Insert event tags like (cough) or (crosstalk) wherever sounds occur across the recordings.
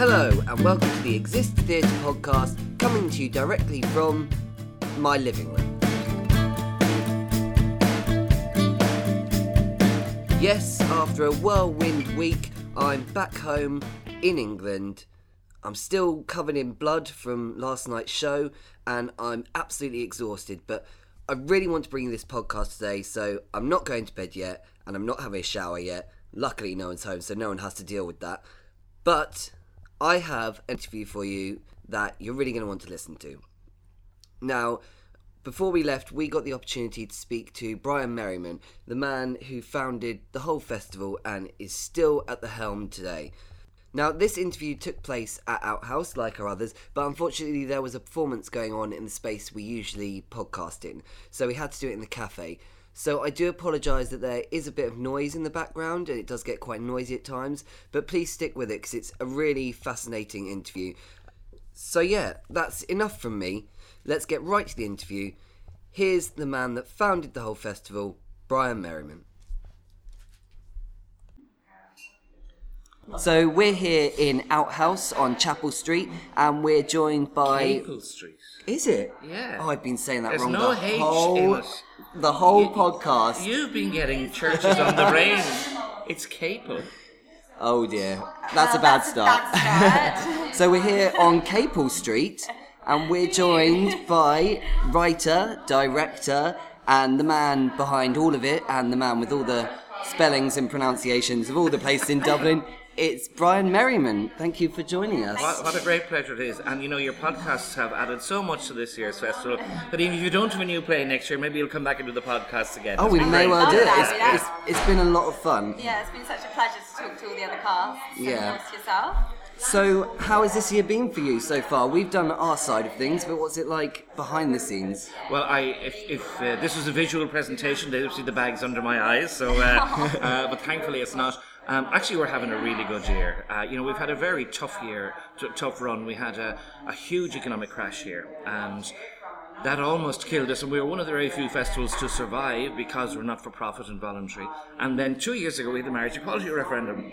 Hello, and welcome to the Exist Theatre podcast, coming to you directly from my living room. Yes, after a whirlwind week, I'm back home in England. I'm still covered in blood from last night's show, and I'm absolutely exhausted. But I really want to bring you this podcast today, so I'm not going to bed yet, and I'm not having a shower yet. Luckily, no one's home, so no one has to deal with that. But I have an interview for you that you're really going to want to listen to. Now, before we left, we got the opportunity to speak to Brian Merriman, the man who founded the whole festival and is still at the helm today. Now, this interview took place at Outhouse, like our others, but unfortunately, there was a performance going on in the space we usually podcast in, so we had to do it in the cafe. So, I do apologise that there is a bit of noise in the background and it does get quite noisy at times, but please stick with it because it's a really fascinating interview. So, yeah, that's enough from me. Let's get right to the interview. Here's the man that founded the whole festival, Brian Merriman. So we're here in Outhouse on Chapel Street, and we're joined by. Maple Street. Is it? Yeah. Oh, I've been saying that There's wrong no the H whole in it. the whole You- podcast. You've been getting churches on the brain. It's Capel. Oh dear, that's a uh, bad start. (laughs) (laughs) so we're here on Capel Street, and we're joined by writer, director, and the man behind all of it, and the man with all the spellings and pronunciations of all the places in Dublin. It's Brian Merriman. Thank you for joining us. What, what a great pleasure it is. And you know, your podcasts have added so much to this year's festival that even if you don't have a new play next year, maybe you'll come back and do the podcast again. Oh, It's we may great. well do it. Love It's, that, it's, it's been a lot of fun. Yeah, it's been such a pleasure to talk to all the other casts. Yeah. And yourself. So, how has this year been for you so far? We've done our side of things, but what's it like behind the scenes? Well, I if, if uh, this was a visual presentation, they would see the bags under my eyes. So, uh, (laughs) uh, but thankfully it's not. Um, actually, we're having a really good year. Uh, you know, we've had a very tough year, t- tough run. We had a, a huge economic crash here, and that almost killed us. And we were one of the very few festivals to survive because we're not for profit and voluntary. And then two years ago, we had the marriage equality referendum.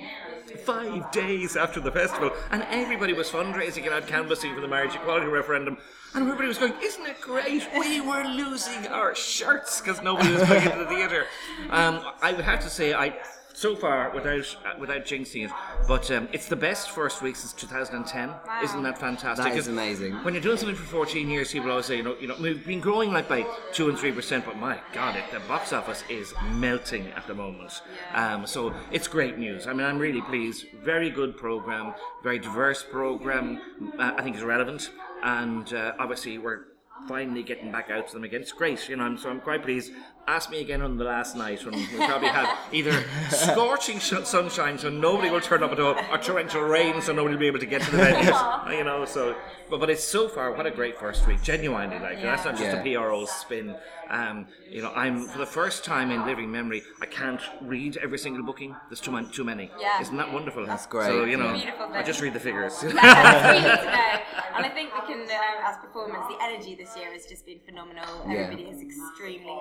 Five days after the festival, and everybody was fundraising and out canvassing for the marriage equality referendum. And everybody was going, Isn't it great? We were losing our shirts because nobody was going into the theatre. (laughs) Um, I would have to say, I so far, without uh, without jinxing it, but um, it's the best first week since 2010. Isn't that fantastic? That is 'Cause amazing. When you're doing something for 14 years, people always say, you know, you know, we've been growing like by two and three percent, but my God, it, the box office is melting at the moment. Um, so it's great news. I mean, I'm really pleased. Very good program, very diverse program. Uh, I think it's relevant, and uh, obviously we're finally getting back out to them again. It's great, you know. I'm, so I'm quite pleased. Ask me again on the last night when we probably have (laughs) either scorching sh- sunshine, so nobody will turn up at all, or torrential rain, so nobody will be able to get to the (laughs) venues. you know, so but but it's so far what a great first week. Genuinely, like that's not just Yeah. a PRO spin. Um, you know, I'm for the first time in living memory, I can't read every single booking. There's too many. Too many. Yeah. Isn't that wonderful? That's great. So you know, I just read the figures. (laughs) That's really to know. And I think we can, uh, as performance, the energy this year has just been phenomenal. Yeah. Everybody is extremely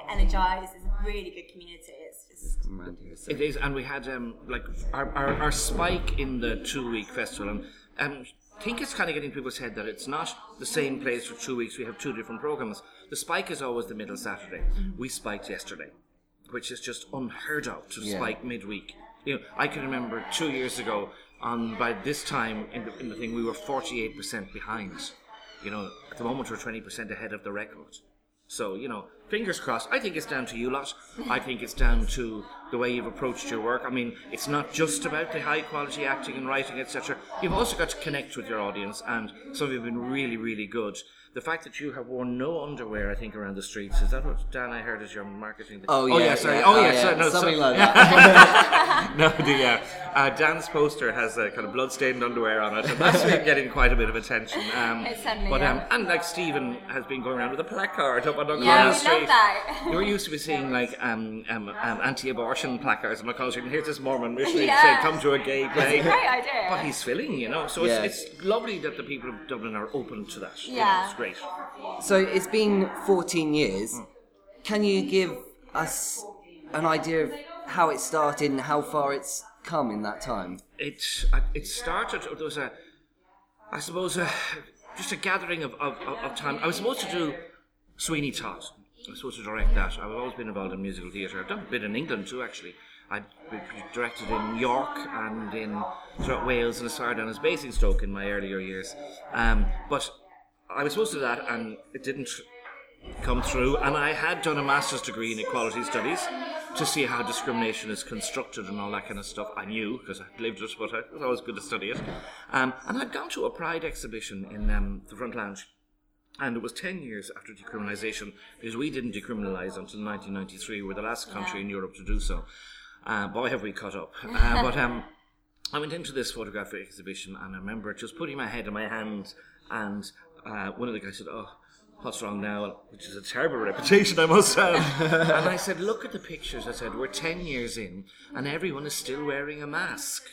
energized. It's a really good community. It's just. Around here, so- It is, and we had um, like our, our, our spike in the two week festival, and um, I think it's kind of getting people's head that it's not the same place for two weeks. We have two different programs. The spike is always the middle Saturday. We spiked yesterday, which is just unheard of to Yeah. spike midweek. You know, I can remember two years ago. On by this time in the, in the thing, we were forty eight percent behind. You know, at the moment we're twenty percent ahead of the record. So, you know, fingers crossed. I think it's down to you lot. I think it's down to the way you've approached your work. I mean, it's not just about the high quality acting and writing, etc. You've also got to connect with your audience, and some of you have been really, really good. The fact that you have worn no underwear, I think, around the streets, is that what, Dan, I heard is your marketing thing? Oh, oh yeah, yeah, sorry. yeah, oh, oh, yeah, yeah, sorry. No, something so- like (laughs) that. (laughs) no, the uh, uh, Dan's poster has a kind of blood-stained underwear on it, and that's been getting quite a bit of attention. Um, It certainly but um, has. and like Stephen has been going around with a placard up on O'Connell Yeah, we love that. You're used to be seeing like um, um, um, anti-abortion placards on my Street, and here's this Mormon missionary (laughs) Yeah. saying, "Come to a gay play." It's a great idea. But he's filling, you know. So Yeah. it's, it's lovely that the people of Dublin are open to that. You know, Yeah. it's great. So it's been 14 years. Can you give us an idea of how it started and how far it's come in that time? it uh, it started. There was a I suppose, uh, just a gathering of, of, of of time. I was supposed to do Sweeney Todd. I was supposed to direct that. I've always been involved in musical theatre. I've done a bit in England too, actually. I directed in York and in throughout Wales and started down as Basingstoke in my earlier years. Um, but I was supposed to do that, and it didn't come through. And I had done a master's degree in equality studies to see how discrimination is constructed and all that kind of stuff. I knew because I lived it, but it was always good to study it. Um, and I'd gone to a Pride exhibition in um, the Front Lounge. And it was 10 years after decriminalisation, because we didn't decriminalise until 1993. We were the last country in Europe to do so. Uh, boy, have we cut up. (laughs) Uh, but um, I went into this photographic exhibition, and I remember just putting my head in my hand, and uh, one of the guys said, Oh, what's wrong now? Which is a terrible reputation, I must have. (laughs) and I said, Look at the pictures. I said, We're 10 years in, and everyone is still wearing a mask.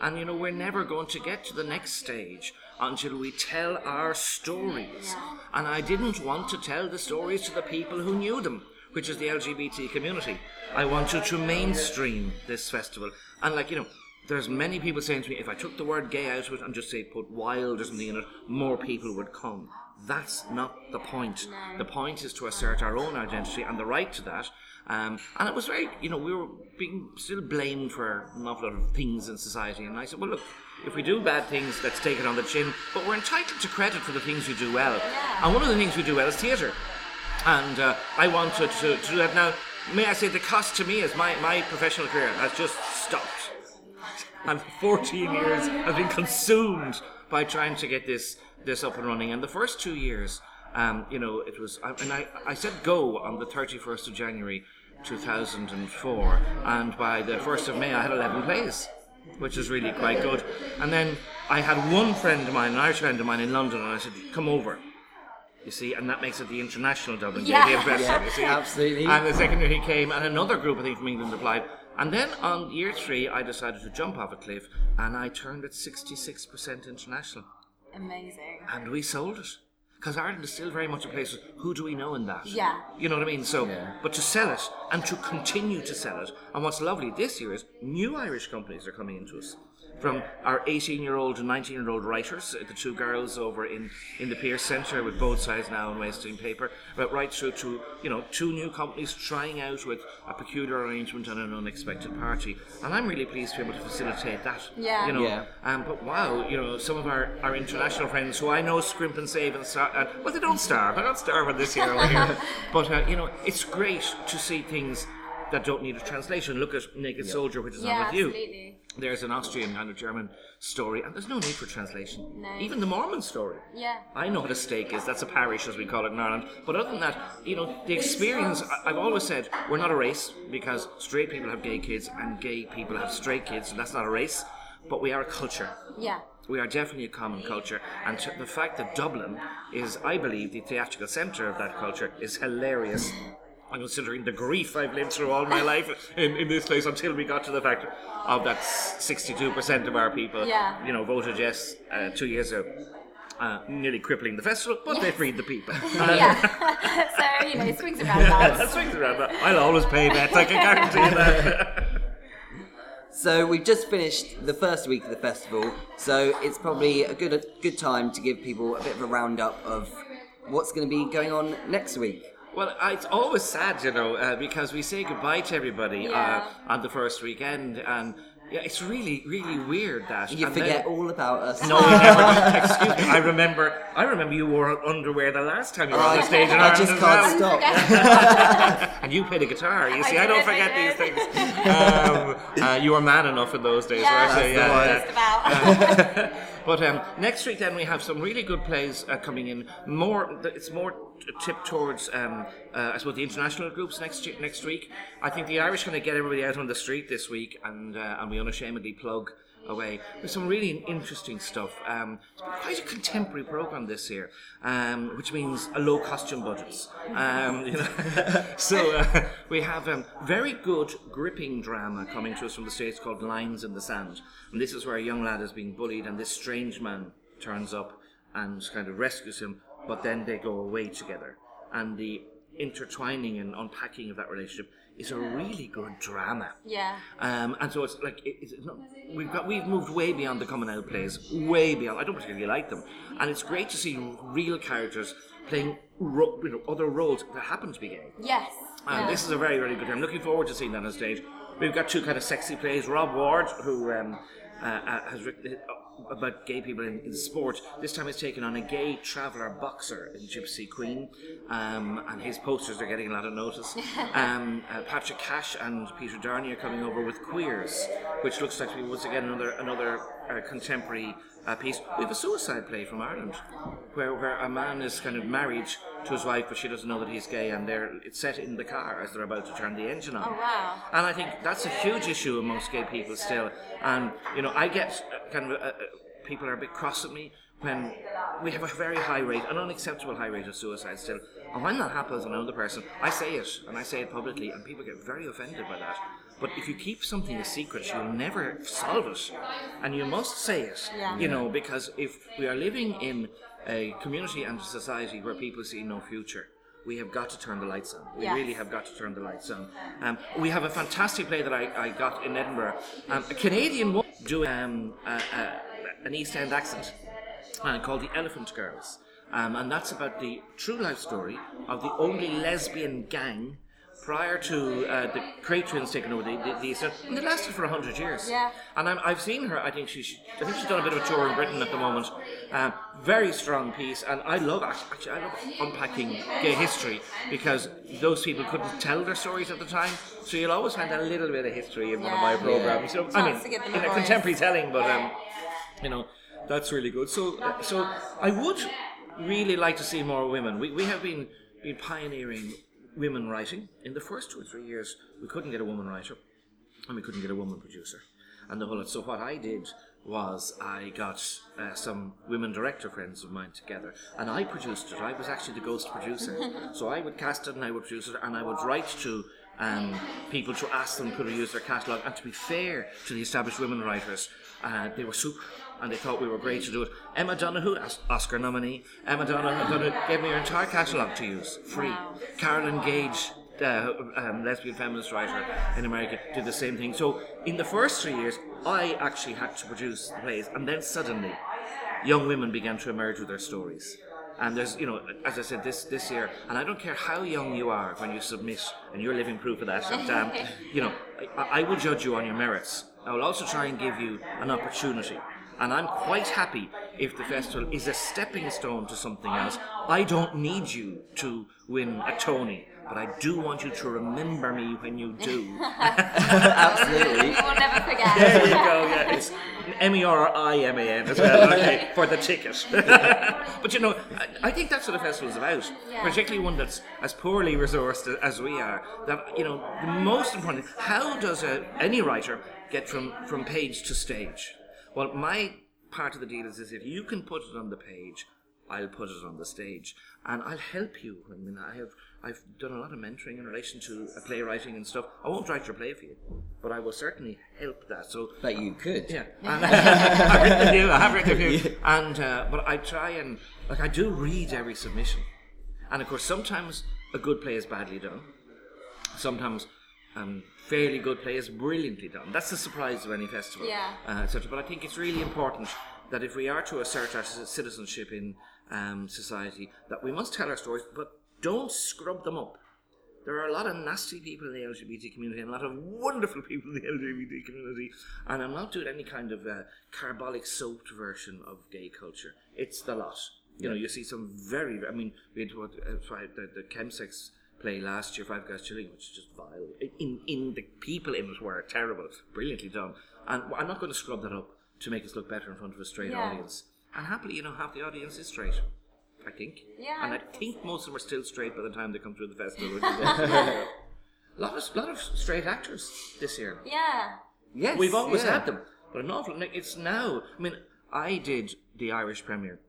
And you know, we're never going to get to the next stage until we tell our stories. And I didn't want to tell the stories to the people who knew them, which is the LGBT community. I wanted to mainstream this festival. And like, you know, there's many people saying to me, if I took the word gay out of it and just say put wild or something in it, more people would come. That's not the point. The point is to assert our own identity and the right to that. Um, and it was very, you know, we were being still blamed for an awful lot of things in society. And I said, well, look, if we do bad things, let's take it on the chin. But we're entitled to credit for the things we do well. And one of the things we do well is theatre. And uh, I wanted to, to do that. Now, may I say, the cost to me is my, my professional career has just stopped. And 14 years have been consumed by trying to get this this up and running. And the first two years, um, you know, it was, and I, I said go on the 31st of January 2004, and by the 1st of May, I had 11 plays, which is really quite good. And then I had one friend of mine, an Irish friend of mine in London, and I said, come over. You see, and that makes it the international Dublin Yeah. Day of Festival, Yeah, you see. absolutely. And the second year he came, and another group, I think, from England applied. And then on year three, I decided to jump off a cliff, and I turned it 66% international. Amazing. And we sold it. Because Ireland is still very much a place of who do we know in that? Yeah. You know what I mean? So, yeah. but to sell it and to continue to sell it. And what's lovely this year is new Irish companies are coming into us. From our 18 year old and 19 year old writers, uh, the two girls over in, in the Pearse Centre with both sides now and wasting paper, but right through to, you know, two new companies trying out with a peculiar arrangement and an unexpected party. And I'm really pleased to be able to facilitate that. Yeah. You know, Yeah. um, but wow, you know, some of our, our international friends who I know scrimp and save and starve, uh, well, they don't starve. They're not starving this year over here. (laughs) But, uh, you know, it's great to see things that don't need a translation. Look at Naked Soldier, which is Yeah, on with you. absolutely. There's an Austrian and a German story, and there's no need for translation. No. Even the Mormon story. Yeah. I know what a stake is. That's a parish, as we call it in Ireland. But other than that, you know, the experience. I've always said we're not a race because straight people have gay kids and gay people have straight kids, so that's not a race. But we are a culture. Yeah. We are definitely a common culture, and the fact that Dublin is, I believe, the theatrical centre of that culture is hilarious. (laughs) And considering the grief I've lived through all my (laughs) life in, in this place until we got to the fact of that 62% of our people, Yeah. you know, voted yes uh, two years ago. Uh, nearly crippling the festival, but they freed the people. (laughs) Uh, Yeah. (laughs) so, you know, it swings around that that. swings around that. I'll always pay bets, I can guarantee that. So we've just finished the first week of the festival, so it's probably a good a good time to give people a bit of a roundup of what's going to be going on next week. Well, it's always sad, you know, uh, because we say goodbye to everybody Yeah. uh, on the first weekend, and yeah, it's really, really weird that You and forget then- all about us. No, we never. (laughs) Excuse me. I remember. I remember you wore underwear the last time you were on the stage in I just can't well. stop. (laughs) And you played a guitar. You I see, I, don't did, I forget these things. (laughs) Um, uh, you were man enough in those days, Yeah, weren't you? that's the Yeah, one. yeah. But um, next week, then we have some really good plays uh, coming in. More, it's more tipped towards, um, uh, I suppose, the international groups next next week. I think the Irish are going to get everybody out on the street this week, and uh, and we unashamedly plug away with some really interesting stuff. Um, it's been quite a contemporary program this year, um, which means a low costume budgets. Um, you know, (laughs) so uh, we have um, very good gripping drama coming to us from the states called Lines in the Sand, and this is where a young lad is being bullied, and this strange man turns up and kind of rescues him, but then they go away together, and the intertwining and unpacking of that relationship is a really good drama. Yeah. Um, and so it's like it, it's not, we've got we've moved way beyond the coming out plays, way beyond. I don't particularly like them, and it's great to see real characters playing ro- you know, other roles that happen to be gay. Yes. And yeah. this is a very very good. I'm looking forward to seeing that on stage. We've got two kind of sexy plays. Rob Ward, who um, uh, uh, has written about gay people in, in sport. This time he's taken on a gay traveller boxer in Gypsy Queen, um, and his posters are getting a lot of notice. (laughs) Um, uh, Patrick Cash and Peter Darney are coming over with Queers, which looks like to be once again another another uh, contemporary uh, piece. We have a suicide play from Ireland, where, where a man is kind of married to his wife, but she doesn't know that he's gay, and they're it's set in the car as they're about to turn the engine on. Oh, wow. And I think that's a huge issue amongst gay people still. And you know, I get uh, kind of uh, uh, people are a bit cross at me when we have a very high rate, an unacceptable high rate of suicide still. And when that happens, and another person, I say it and I say it publicly, and people get very offended by that. But if you keep something a secret, you'll never solve it, and you must say it. Yeah. You know, because if we are living in a community and a society where people see no future. We have got to turn the lights on. We Yes. really have got to turn the lights on. Um, we have a fantastic play that I, I got in Edinburgh. Um, a Canadian woman doing um, uh, uh, an East End accent uh, called The Elephant Girls. Um, and that's about the true life story of the only lesbian gang prior to uh, the Kray twins taking over the, the, the East End. And they lasted for 100 years. Yeah. And I'm, I've seen her. I think she, she, I think she's done a bit of a tour in Britain at the moment. Um, very strong piece, and I love actually, I love unpacking gay history because those people couldn't tell their stories at the time. So you'll always find a little bit of history in one of my programs. Know, I mean, Chance to give them in a contemporary telling, but um, you know, that's really good. So, so I would really like to see more women. We, we have been been pioneering women writing. In the first two or three years, we couldn't get a woman writer, and we couldn't get a woman producer, and the whole. So what I did was I got uh, some women director friends of mine together, and I produced it. I was actually the ghost producer, (laughs) so I would cast it and I would produce it, and I would write to. Um, people to ask them could we use their catalogue. And to be fair to the established women writers uh, they were super and they thought we were great to do it. Emma Donoghue Oscar nominee. Emma Donoghue, gave me her entire catalogue to use free. Wow. Carolyn Gage uh, um, lesbian feminist writer in America did the same thing. So in the first three years I actually had to produce the plays and then suddenly young women began to emerge with their stories. And there's, you know, as I said, this this year, and I don't care how young you are when you submit, and you're living proof of that. And, um, (laughs) you know, I, I will judge you on your merits. I will also try and give you an opportunity. And I'm quite happy if the festival is a stepping stone to something else. I don't need you to win a Tony, but I do want you to remember me when you do. (laughs) (laughs) Absolutely. (laughs) We'll never forget. There you go. Yeah, it's M E R I M A N as well. Okay, for the ticket. but you know, I, I think that's what a festival is about. Yeah. Particularly one that's as poorly resourced as we are. That you know, the most important. How does a, any writer get from from page to stage? Well, my part of the deal is, is if you can put it on the page. I'll put it on the stage, and I'll help you. I mean, I have I've done a lot of mentoring in relation to uh, playwriting and stuff. I won't write your play for you, but I will certainly help that. So But you could. yeah, and I've written a few. I have written a few, and uh, but I try and like I do read every submission, and of course sometimes a good play is badly done, sometimes um, fairly good play is brilliantly done. That's the surprise of any festival, Yeah. uh, etc. But I think it's really important that if we are to assert our citizenship in um, society, that we must tell our stories, but don't scrub them up. There are a lot of nasty people in the LGBT community and a lot of wonderful people in the LGBT community. And I'm not doing any kind of uh, carbolic soaked version of gay culture. It's the lot. You know, you see some very, I mean, we had what, uh, five, the, the chemsex play last year, Five Guys Chilling, which is just vile. In, in the people in it were terrible, brilliantly done. And I'm not going to scrub that up to make us look better in front of a straight Yeah. audience. And happily, you know, half the audience is straight. I think. Yeah. And I think most of them are still straight by the time they come through the festival. A (laughs) (laughs) lot of lot of straight actors this year. Yeah. Yes. We've always yeah. had them, but an awful. It's now. I mean, I did the Irish premiere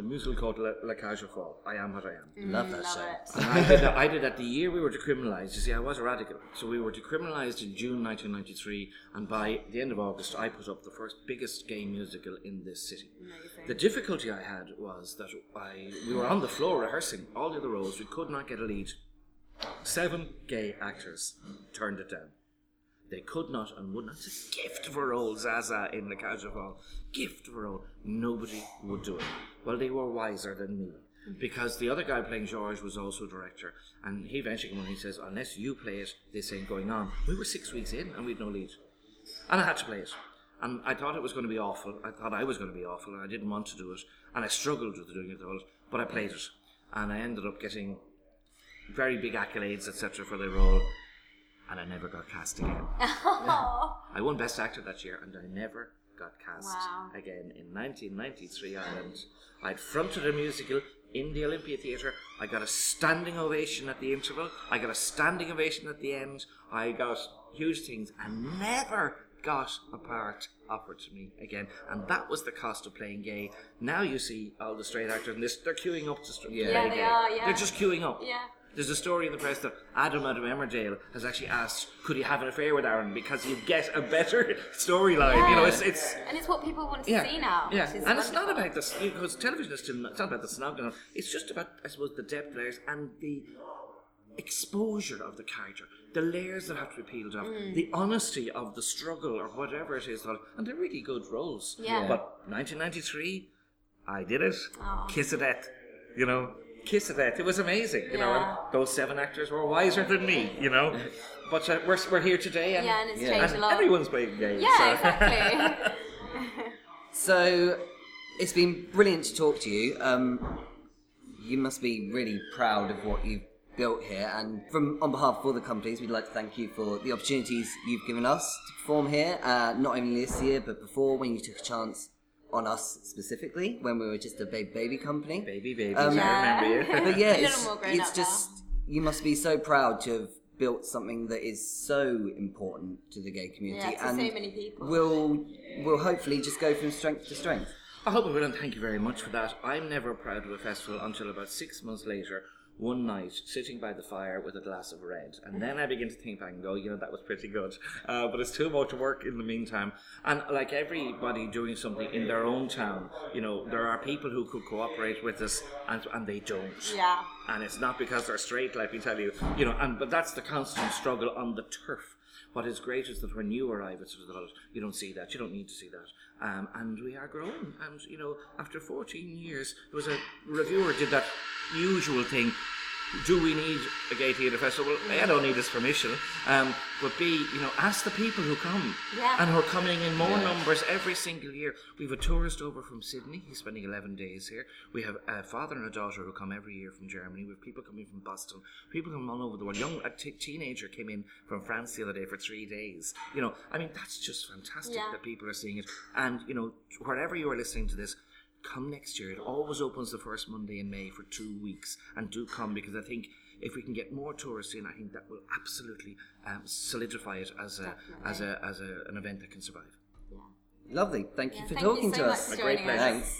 a musical called La, La Cage aux Folles. I am what I am. Mm, love that Love show. And I did that. I did that the year we were decriminalised. You see, I was a radical, so we were decriminalised in June 1993, and by the end of August, I put up the first biggest gay musical in this city. Amazing. The difficulty I had was that I we were on the floor rehearsing all the other roles. We could not get a lead. Seven gay actors turned it down. They could not and would not. It's a gift of a role, Zaza in the Cage of Hall. Gift for a role. Nobody would do it. Well, they were wiser than me. Mm-hmm. Because the other guy playing George was also director. And he eventually came on and he says, Unless you play it, this ain't going on. We were six weeks in and we'd no lead. And I had to play it. And I thought it was going to be awful. I thought I was going to be awful and I didn't want to do it. And I struggled with doing it all. But I played it. And I ended up getting very big accolades, etc., for the role. And I never got cast again. (laughs) I won Best Actor that year, and I never got cast Wow. again. In 1993, Ireland, I'd fronted a musical in the Olympia Theatre. I got a standing ovation at the interval. I got a standing ovation at the end. I got huge things, and never got a part offered to me again. And that was the cost of playing gay. Now you see all the straight actors, and this, they're queuing up to Yeah. play Yeah, they gay. are, yeah. They're just queuing up. Yeah. There's a story in the press that Adam Adam Emmerdale has actually asked, could he have an affair with Aaron because you get a better (laughs) storyline. You know, it's it's and it's what people want to yeah, see now. yeah, and it's not about this because television is still it's not about the snog. It's just about I suppose the depth layers and the exposure of the character, the layers that have to be peeled off, Mm. the honesty of the struggle or whatever it is, and they're really good roles. Yeah. But 1993, I did it. Aw. Kiss of death, you know. Kiss of death. It was amazing, you know. And those seven actors were wiser than me, you know. (laughs) But uh, we're, we're here today, and, Yeah, and it's Yeah. changed and a lot. everyone's playing games. Yeah, so. exactly. (laughs) (laughs) So, it's been brilliant to talk to you. Um, you must be really proud of what you've built here, and from on behalf of all the companies, we'd like to thank you for the opportunities you've given us to perform here. Uh, not only this year, but before when you took a chance on us specifically when we were just a baby baby company. Baby, baby, Um, I remember you. (laughs) But yeah, it's, it's up just you must be so proud to have built something that is so important to the gay community, Yeah, to so and many people. will will hopefully just go from strength to strength. I hope we will, and thank you very much for that. I'm never proud of a festival until about six months later, one night, sitting by the fire with a glass of red. And then I begin to think back and go, you know, that was pretty good. Uh, but it's too much work in the meantime. And like everybody doing something in their own town, you know, there are people who could cooperate with us and, and they don't. yeah. And it's not because they're straight, let me tell you. You know, and but that's the constant struggle on the turf. What is great is that when you arrive at Sutherland, you don't see that. You don't need to see that. Um, and we are growing. And you know, after 14 years, there was a reviewer did that usual thing. Do we need a gay theatre festival? A, I don't need his permission. Um, but B, you know, ask the people who come. Yeah. And who are coming in more numbers every single year. We have a tourist over from Sydney. He's spending 11 days here. We have a father and a daughter who come every year from Germany. We have people coming from Boston. People come all over the world. Young a t- teenager came in from France the other day for three days. You know, I mean, that's just fantastic Yeah. that people are seeing it. And you know, wherever you are listening to this, come next year. It always opens the first Monday in May for two weeks, and do come because I think if we can get more tourists in, I think that will absolutely um, solidify it as a as a as a, an event that can survive. Lovely. Thank you for thank talking you so to much us. for A great joining pleasure. Thanks.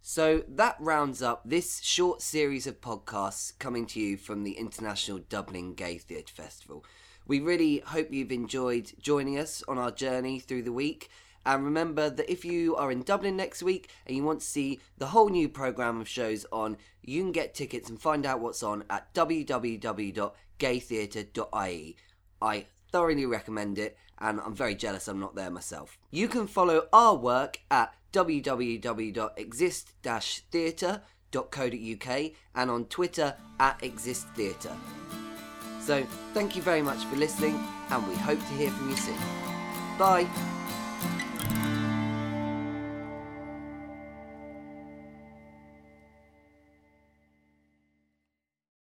So that rounds up this short series of podcasts coming to you from the International Dublin Gay Theatre Festival. We really hope you've enjoyed joining us on our journey through the week. And remember that if you are in Dublin next week and you want to see the whole new programme of shows on, you can get tickets and find out what's on at www.gaytheatre.ie. I thoroughly recommend it, and I'm very jealous I'm not there myself. You can follow our work at www.exist-theatre.co.uk and on Twitter at existtheatre. So, thank you very much for listening, and we hope to hear from you soon. Bye.